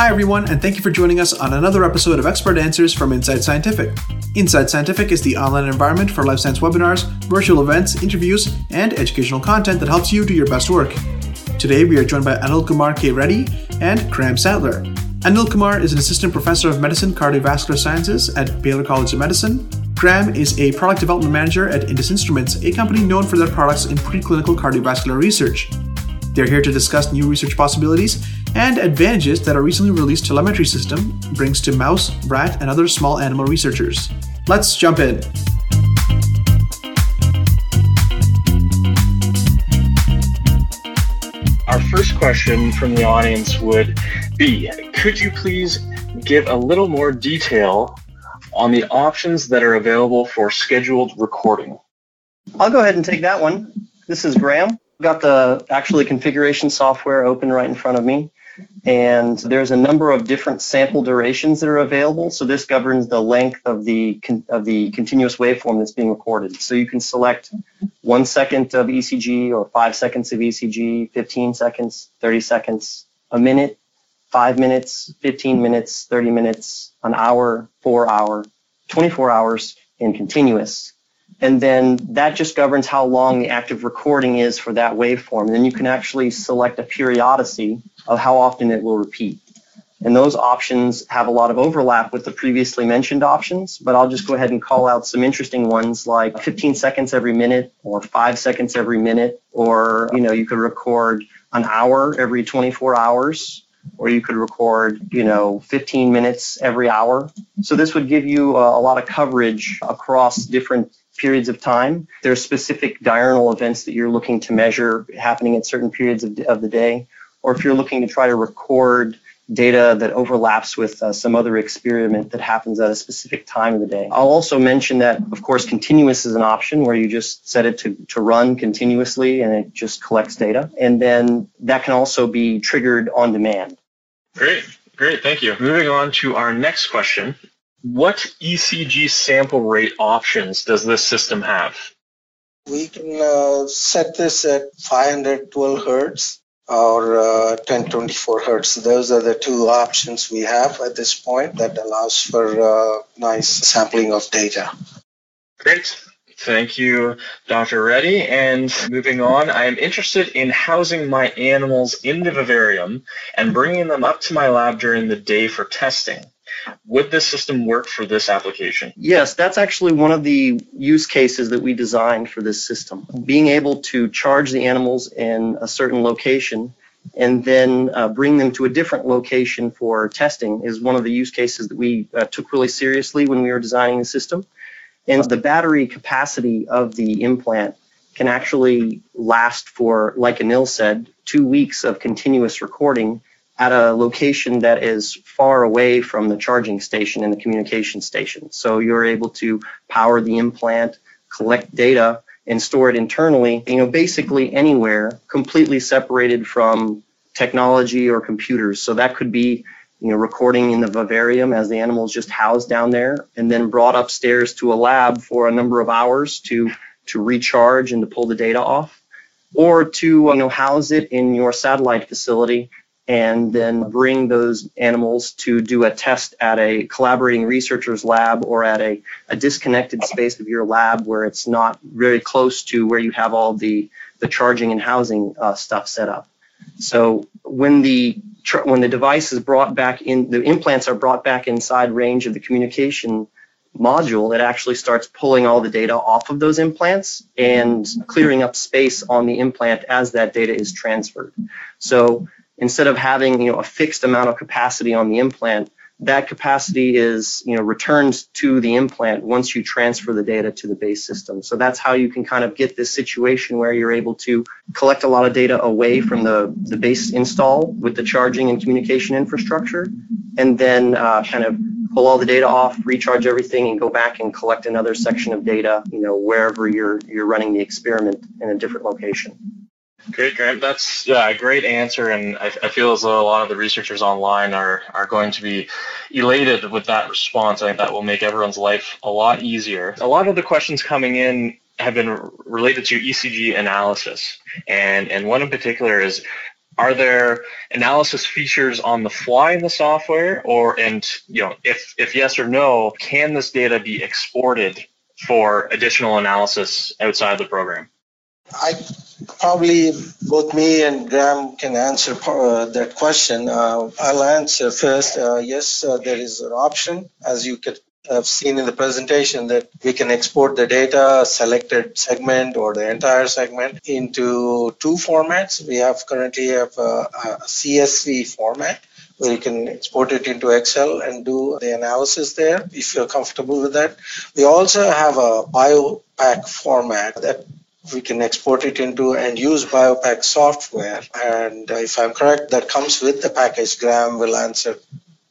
Hi, everyone, and thank you for joining us on another episode of Expert Answers from Inside Scientific. Inside Scientific is the online environment for life science webinars, virtual events, interviews, and educational content that helps you do your best work. Today, we are joined by Anil Kumar K. Reddy and Graham Sattler. Anil Kumar is an assistant professor of medicine cardiovascular sciences at Baylor College of Medicine. Graham is a product development manager at Indus Instruments, a company known for their products in preclinical cardiovascular research. They're here to discuss new research possibilities and advantages that our recently released telemetry system brings to mouse, rat, and other small animal researchers. Let's jump in. Our first question from the audience would be Could you please give a little more detail on the options that are available for scheduled recording? I'll go ahead and take that one. This is Graham I've got the actually configuration software open right in front of me. And there's a number of different sample durations that are available. So this governs the length of the of the continuous waveform that's being recorded. So you can select one second of ECG or five seconds of ECG, 15 seconds, 30 seconds, a minute, five minutes, 15 minutes, 30 minutes, an hour, four hour, 24 hours in continuous and then that just governs how long the active recording is for that waveform. And then you can actually select a periodicity of how often it will repeat. And those options have a lot of overlap with the previously mentioned options, but I'll just go ahead and call out some interesting ones like 15 seconds every minute or 5 seconds every minute or you know you could record an hour every 24 hours or you could record, you know, 15 minutes every hour. So this would give you a, a lot of coverage across different periods of time. There are specific diurnal events that you're looking to measure happening at certain periods of, of the day, or if you're looking to try to record data that overlaps with uh, some other experiment that happens at a specific time of the day. I'll also mention that, of course, continuous is an option where you just set it to, to run continuously and it just collects data. And then that can also be triggered on demand. Great, great, thank you. Moving on to our next question. What ECG sample rate options does this system have? We can uh, set this at 512 hertz or uh, 1024 hertz. Those are the two options we have at this point that allows for uh, nice sampling of data. Great. Thank you, Dr. Reddy. And moving on, I am interested in housing my animals in the vivarium and bringing them up to my lab during the day for testing. Would this system work for this application? Yes, that's actually one of the use cases that we designed for this system. Being able to charge the animals in a certain location and then uh, bring them to a different location for testing is one of the use cases that we uh, took really seriously when we were designing the system. And the battery capacity of the implant can actually last for, like Anil said, two weeks of continuous recording at a location that is far away from the charging station and the communication station. So you're able to power the implant, collect data, and store it internally, you know, basically anywhere, completely separated from technology or computers. So that could be, you know, recording in the vivarium as the animal is just housed down there, and then brought upstairs to a lab for a number of hours to to recharge and to pull the data off, or to you know house it in your satellite facility and then bring those animals to do a test at a collaborating researcher's lab or at a, a disconnected space of your lab where it's not very close to where you have all the, the charging and housing uh, stuff set up. So when the when the device is brought back in, the implants are brought back inside range of the communication module, it actually starts pulling all the data off of those implants and clearing up space on the implant as that data is transferred. So instead of having you know a fixed amount of capacity on the implant that capacity is you know returned to the implant once you transfer the data to the base system. So that's how you can kind of get this situation where you're able to collect a lot of data away from the, the base install with the charging and communication infrastructure and then uh, kind of pull all the data off recharge everything and go back and collect another section of data you know wherever you're you're running the experiment in a different location Great, Grant. That's yeah, a great answer, and I, I, feel as though a lot of the researchers online are are going to be elated with that response. I think that will make everyone's life a lot easier. A lot of the questions coming in have been related to ECG analysis, and and one in particular is are there analysis features on the fly in the software or and you know if if yes or no can this data be exported for additional analysis outside the program I probably both me and Graham can answer uh, that question. Uh, I'll answer first. Uh, yes, uh, there is an option, as you could have seen in the presentation, that we can export the data, selected segment or the entire segment into two formats. We have currently have a, a CSV format where you can export it into Excel and do the analysis there if you're comfortable with that. We also have a Biopac format that we can export it into and use Biopac software. And if I'm correct, that comes with the package. Graham will answer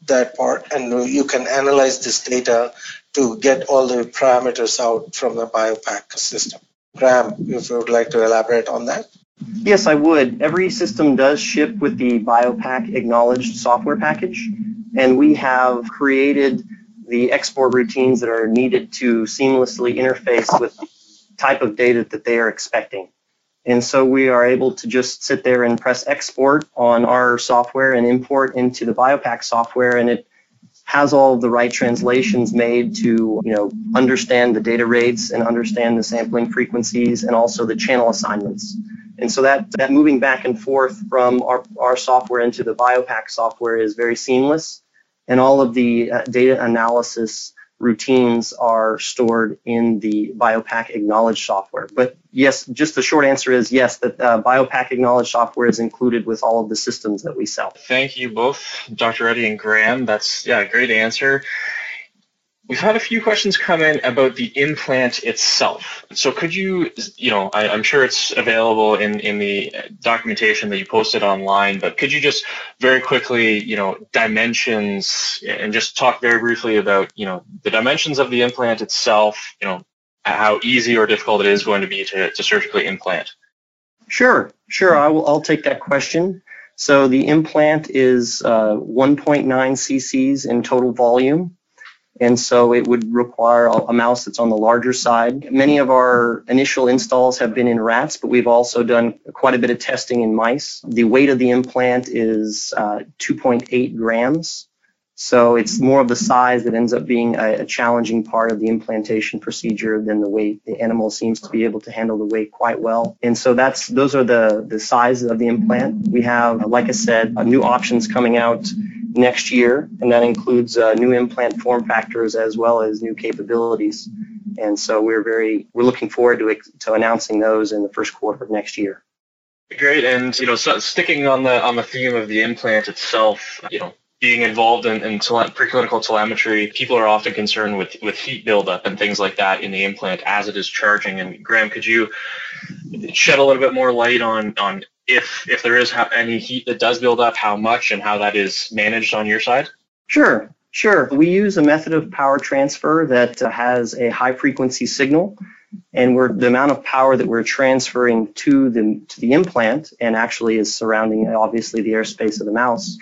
that part. And you can analyze this data to get all the parameters out from the Biopac system. Graham, if you would like to elaborate on that. Yes, I would. Every system does ship with the Biopac acknowledged software package, and we have created the export routines that are needed to seamlessly interface with type of data that they are expecting. And so we are able to just sit there and press export on our software and import into the Biopac software, and it has all the right translations made to you know understand the data rates and understand the sampling frequencies and also the channel assignments. And so that, that moving back and forth from our, our software into the Biopac software is very seamless. And all of the uh, data analysis routines are stored in the Biopac AcqKnowledge software. But yes, just the short answer is yes, that uh, Biopac AcqKnowledge software is included with all of the systems that we sell. Thank you both, Dr. Reddy and Graham. That's yeah, great answer. We've had a few questions come in about the implant itself. So could you, you know, I, am sure it's available in, in the documentation that you posted online, but could you just very quickly, you know, dimensions and just talk very briefly about, you know, the dimensions of the implant itself, you know, how easy or difficult it is going to be to, to surgically implant? Sure, sure. I will, I'll take that question. So the implant is uh, 1.9 cc's in total volume. And so it would require a mouse that's on the larger side. Many of our initial installs have been in rats, but we've also done quite a bit of testing in mice. The weight of the implant is uh, 2.8 grams. So it's more of the size that ends up being a, a, challenging part of the implantation procedure than the weight. The animal seems to be able to handle the weight quite well. And so that's those are the the sizes of the implant. We have, like I said, new options coming out next year, and that includes uh, new implant form factors as well as new capabilities. And so we're very we're looking forward to to announcing those in the first quarter of next year. Great, and you know, so sticking on the on the theme of the implant itself, you know, being involved in, in tele- preclinical telemetry, people are often concerned with with heat buildup and things like that in the implant as it is charging. And Graham, could you shed a little bit more light on on if if there is any heat that does build up, how much and how that is managed on your side? Sure, sure. We use a method of power transfer that uh, has a high frequency signal, and we're the amount of power that we're transferring to the to the implant and actually is surrounding obviously the airspace of the mouse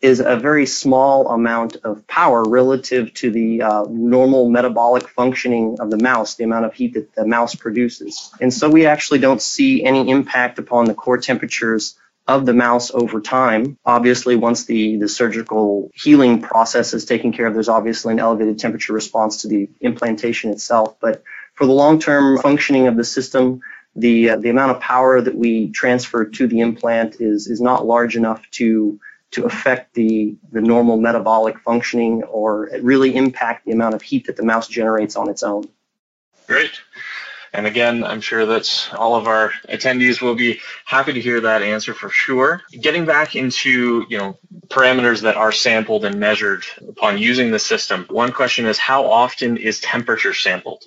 is a very small amount of power relative to the uh, normal metabolic functioning of the mouse, the amount of heat that the mouse produces. And so we actually don't see any impact upon the core temperatures of the mouse over time. Obviously, once the, the surgical healing process is taken care of, there's obviously an elevated temperature response to the implantation itself. But for the long-term functioning of the system, the, uh, the amount of power that we transfer to the implant is, is not large enough to to affect the, the normal metabolic functioning or really impact the amount of heat that the mouse generates on its own. Great. And again, I'm sure that all of our attendees will be happy to hear that answer for sure. Getting back into, you know, parameters that are sampled and measured upon using the system, one question is how often is temperature sampled?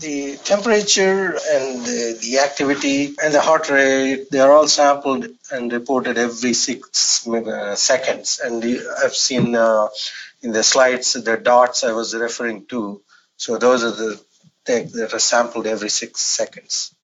The temperature and the, the, activity and the heart rate, they are all sampled and reported every six uh, seconds. And I've seen uh, in the slides the dots I was referring to. So those are the things that are sampled every six seconds.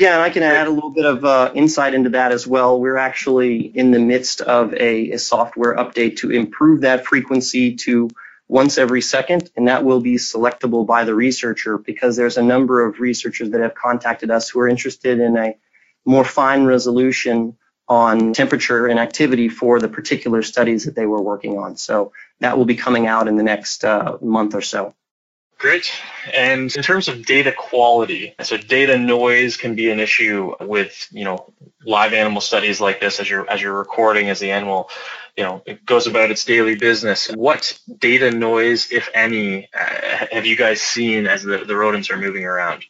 Yeah, and I can add a little bit of uh, insight into that as well. We're actually in the midst of a, a software update to improve that frequency to once every second, and that will be selectable by the researcher because there's a number of researchers that have contacted us who are interested in a more fine resolution on temperature and activity for the particular studies that they were working on. So that will be coming out in the next uh, month or so. Great. And in terms of data quality, so data noise can be an issue with, you know, live animal studies like this as you're as you're recording as the animal, you know, it goes about its daily business. What data noise, if any, uh, have you guys seen as the, the rodents are moving around?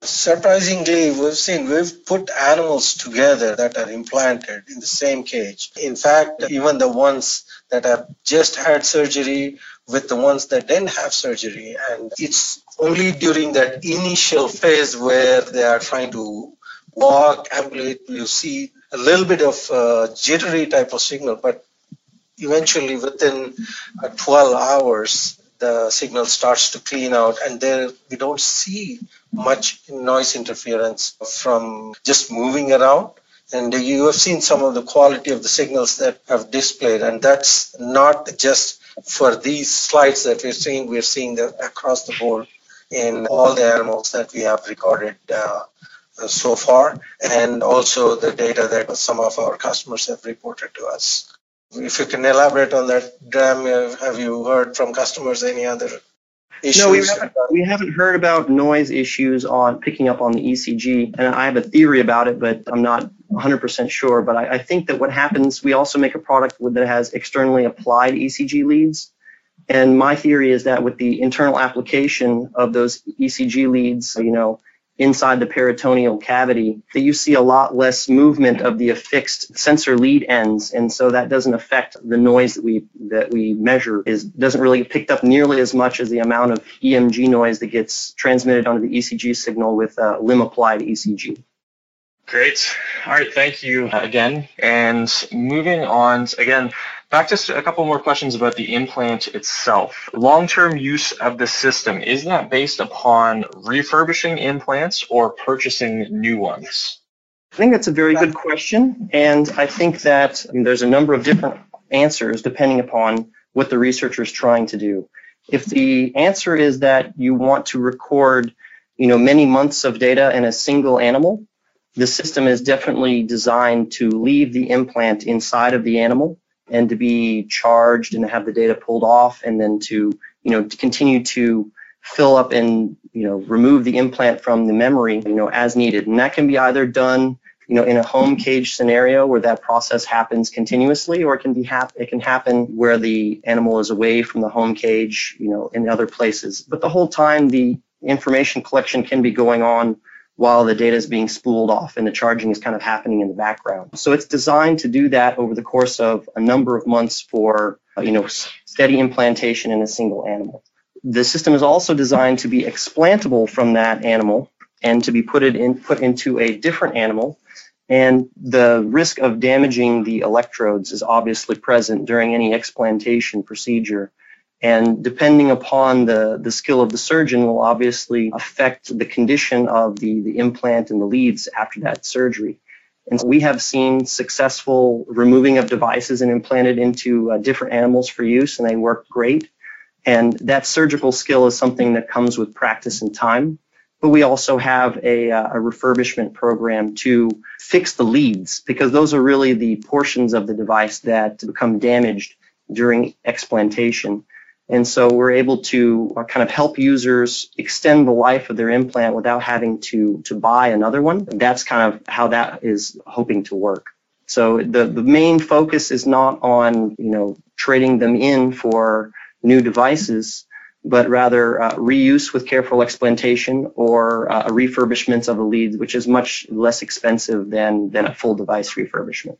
Surprisingly, we've seen we've put animals together that are implanted in the same cage. In fact, even the ones that have just had surgery with the ones that didn't have surgery. And it's only during that initial phase where they are trying to walk, ambulate, you see a little bit of jittery type of signal, but eventually within uh, 12 hours, the signal starts to clean out and there we don't see much noise interference from just moving around. And you have seen some of the quality of the signals that have displayed and that's not just for these slides that we're seeing. We're seeing that across the board in all the animals that we have recorded uh, so far and also the data that some of our customers have reported to us if you can elaborate on that Graham, uh, have you heard from customers any other issues? No, we haven't, we haven't heard about noise issues on picking up on the ECG, and I have a theory about it, but I'm not 100% sure. But I, I think that what happens, we also make a product that has externally applied ECG leads. And my theory is that with the internal application of those ECG leads, you know, inside the peritoneal cavity that you see a lot less movement of the affixed sensor lead ends and so that doesn't affect the noise that we that we measure is doesn't really get picked up nearly as much as the amount of EMG noise that gets transmitted onto the ECG signal with a limb applied ECG. Great. All right. Thank you again. And moving on, again, back to a couple more questions about the implant itself. Long-term use of the system, is that based upon refurbishing implants or purchasing new ones? I think that's a very good question. And I think that there's a number of different answers depending upon what the researcher is trying to do. If the answer is that you want to record, you know, many months of data in a single animal, the system is definitely designed to leave the implant inside of the animal and to be charged and to have the data pulled off and then to, you know, to continue to fill up and, you know, remove the implant from the memory, you know, as needed. And that can be either done, you know, in a home cage scenario where that process happens continuously, or it can be hap- it can happen where the animal is away from the home cage, you know, in other places. But the whole time the information collection can be going on while the data is being spooled off and the charging is kind of happening in the background. So it's designed to do that over the course of a number of months for, uh, you know, steady implantation in a single animal. The system is also designed to be explantable from that animal and to be put it in put into a different animal. And the risk of damaging the electrodes is obviously present during any explantation procedure and depending upon the, the skill of the surgeon will obviously affect the condition of the, the implant and the leads after that surgery. And so we have seen successful removing of devices and implanted into uh, different animals for use, and they work great. And that surgical skill is something that comes with practice and time. But we also have a, uh, a refurbishment program to fix the leads because those are really the portions of the device that become damaged during explantation. And so we're able to uh, kind of help users extend the life of their implant without having to, to buy another one. That's kind of how that is hoping to work. So the, the main focus is not on, you know, trading them in for new devices, but rather uh, reuse with careful explantation or uh, refurbishment of the leads, which is much less expensive than, than a full device refurbishment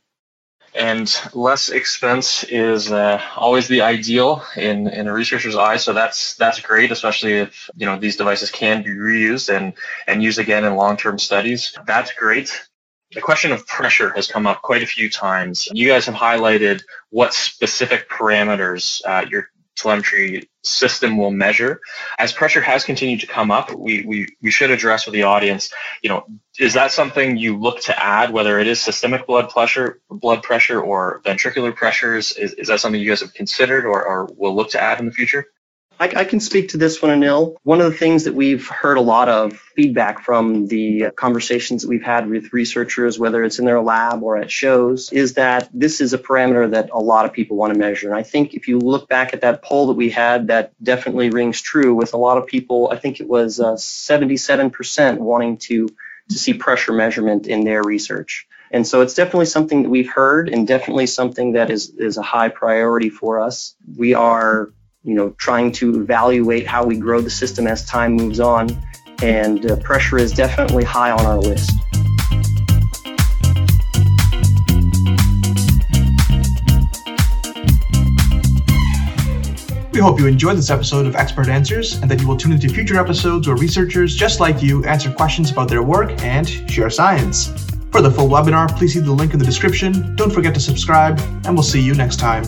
and less expense is uh, always the ideal in, in a researcher's eye. So that's that's great, especially if you know these devices can be reused and and used again in long-term studies. That's great. The question of pressure has come up quite a few times. You guys have highlighted what specific parameters uh, your telemetry system will measure. As pressure has continued to come up, we, we, we should address with the audience, you know, is that something you look to add, whether it is systemic blood pressure, blood pressure or ventricular pressures? Is, is that something you guys have considered or, or will look to add in the future? I, I, can speak to this one, Anil. One of the things that we've heard a lot of feedback from the conversations that we've had with researchers, whether it's in their lab or at shows, is that this is a parameter that a lot of people want to measure. And I think if you look back at that poll that we had, that definitely rings true with a lot of people. I think it was uh, 77% wanting to to see pressure measurement in their research. And so it's definitely something that we've heard and definitely something that is, is a high priority for us. We are you know, trying to evaluate how we grow the system as time moves on. And uh, pressure is definitely high on our list. We hope you enjoyed this episode of Expert Answers and that you will tune into future episodes where researchers just like you answer questions about their work and share science. For the full webinar, please see the link in the description. Don't forget to subscribe, and we'll see you next time.